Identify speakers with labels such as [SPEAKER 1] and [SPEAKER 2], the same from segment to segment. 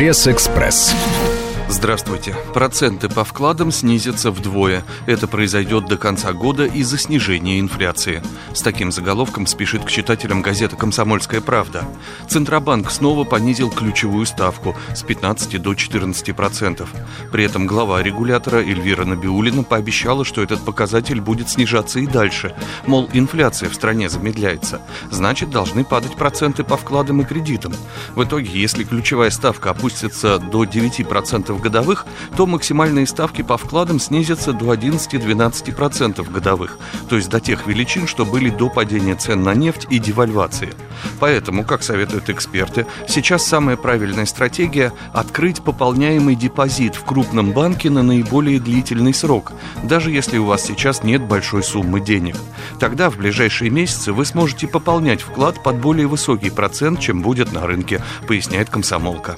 [SPEAKER 1] Пресс-экспресс.
[SPEAKER 2] Здравствуйте. Проценты по вкладам снизятся вдвое. Это произойдет до конца года из-за снижения инфляции. С таким заголовком спешит к читателям газета «Комсомольская правда». Центробанк снова понизил ключевую ставку с 15 до 14 процентов. При этом глава регулятора Эльвира Набиулина пообещала, что этот показатель будет снижаться и дальше. Мол, инфляция в стране замедляется. Значит, должны падать проценты по вкладам и кредитам. В итоге, если ключевая ставка опустится до 9 процентов годовых, то максимальные ставки по вкладам снизятся до 11-12% годовых, то есть до тех величин, что были до падения цен на нефть и девальвации. Поэтому, как советуют эксперты, сейчас самая правильная стратегия – открыть пополняемый депозит в крупном банке на наиболее длительный срок, даже если у вас сейчас нет большой суммы денег. Тогда в ближайшие месяцы вы сможете пополнять вклад под более высокий процент, чем будет на рынке, поясняет комсомолка.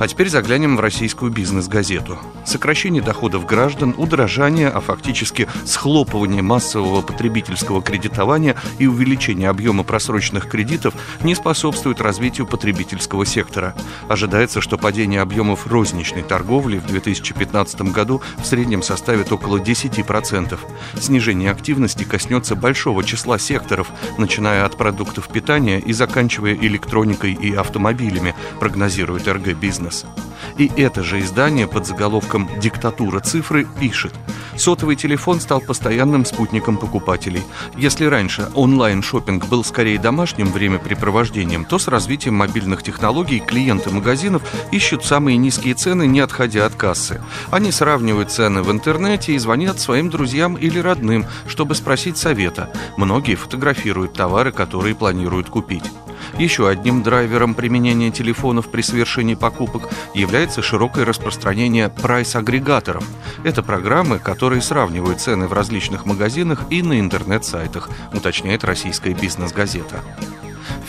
[SPEAKER 2] А теперь заглянем в российскую бизнес-газету. Сокращение доходов граждан, удорожание, а фактически схлопывание массового потребительского кредитования и увеличение объема просроченных кредитов не способствует развитию потребительского сектора. Ожидается, что падение объемов розничной торговли в 2015 году в среднем составит около 10%. Снижение активности коснется большого числа секторов, начиная от продуктов питания и заканчивая электроникой и автомобилями, прогнозирует РГ Бизнес бизнес. И это же издание под заголовком «Диктатура цифры» пишет Сотовый телефон стал постоянным спутником покупателей. Если раньше онлайн шопинг был скорее домашним времяпрепровождением, то с развитием мобильных технологий клиенты магазинов ищут самые низкие цены, не отходя от кассы. Они сравнивают цены в интернете и звонят своим друзьям или родным, чтобы спросить совета. Многие фотографируют товары, которые планируют купить. Еще одним драйвером применения телефонов при совершении покупок является широкое распространение прайс-агрегаторов. Это программы, которые сравнивают цены в различных магазинах и на интернет-сайтах, уточняет российская бизнес-газета.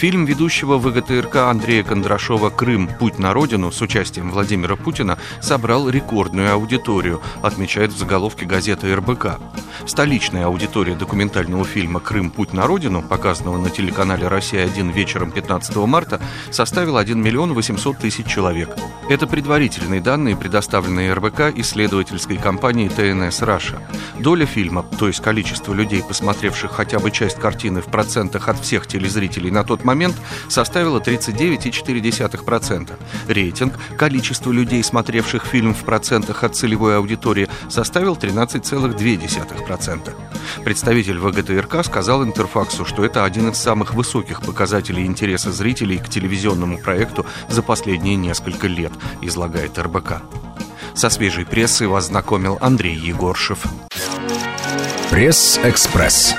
[SPEAKER 2] Фильм ведущего ВГТРК Андрея Кондрашова «Крым. Путь на родину» с участием Владимира Путина собрал рекордную аудиторию, отмечает в заголовке газеты РБК. Столичная аудитория документального фильма «Крым. Путь на родину», показанного на телеканале «Россия-1» вечером 15 марта, составила 1 миллион 800 тысяч человек. Это предварительные данные, предоставленные РБК исследовательской компанией ТНС «Раша». Доля фильма, то есть количество людей, посмотревших хотя бы часть картины в процентах от всех телезрителей на тот момент, момент составила 39,4%. Рейтинг, количество людей, смотревших фильм в процентах от целевой аудитории, составил 13,2%. Представитель ВГТРК сказал Интерфаксу, что это один из самых высоких показателей интереса зрителей к телевизионному проекту за последние несколько лет, излагает РБК. Со свежей прессой вас знакомил Андрей Егоршев.
[SPEAKER 1] Пресс-экспресс.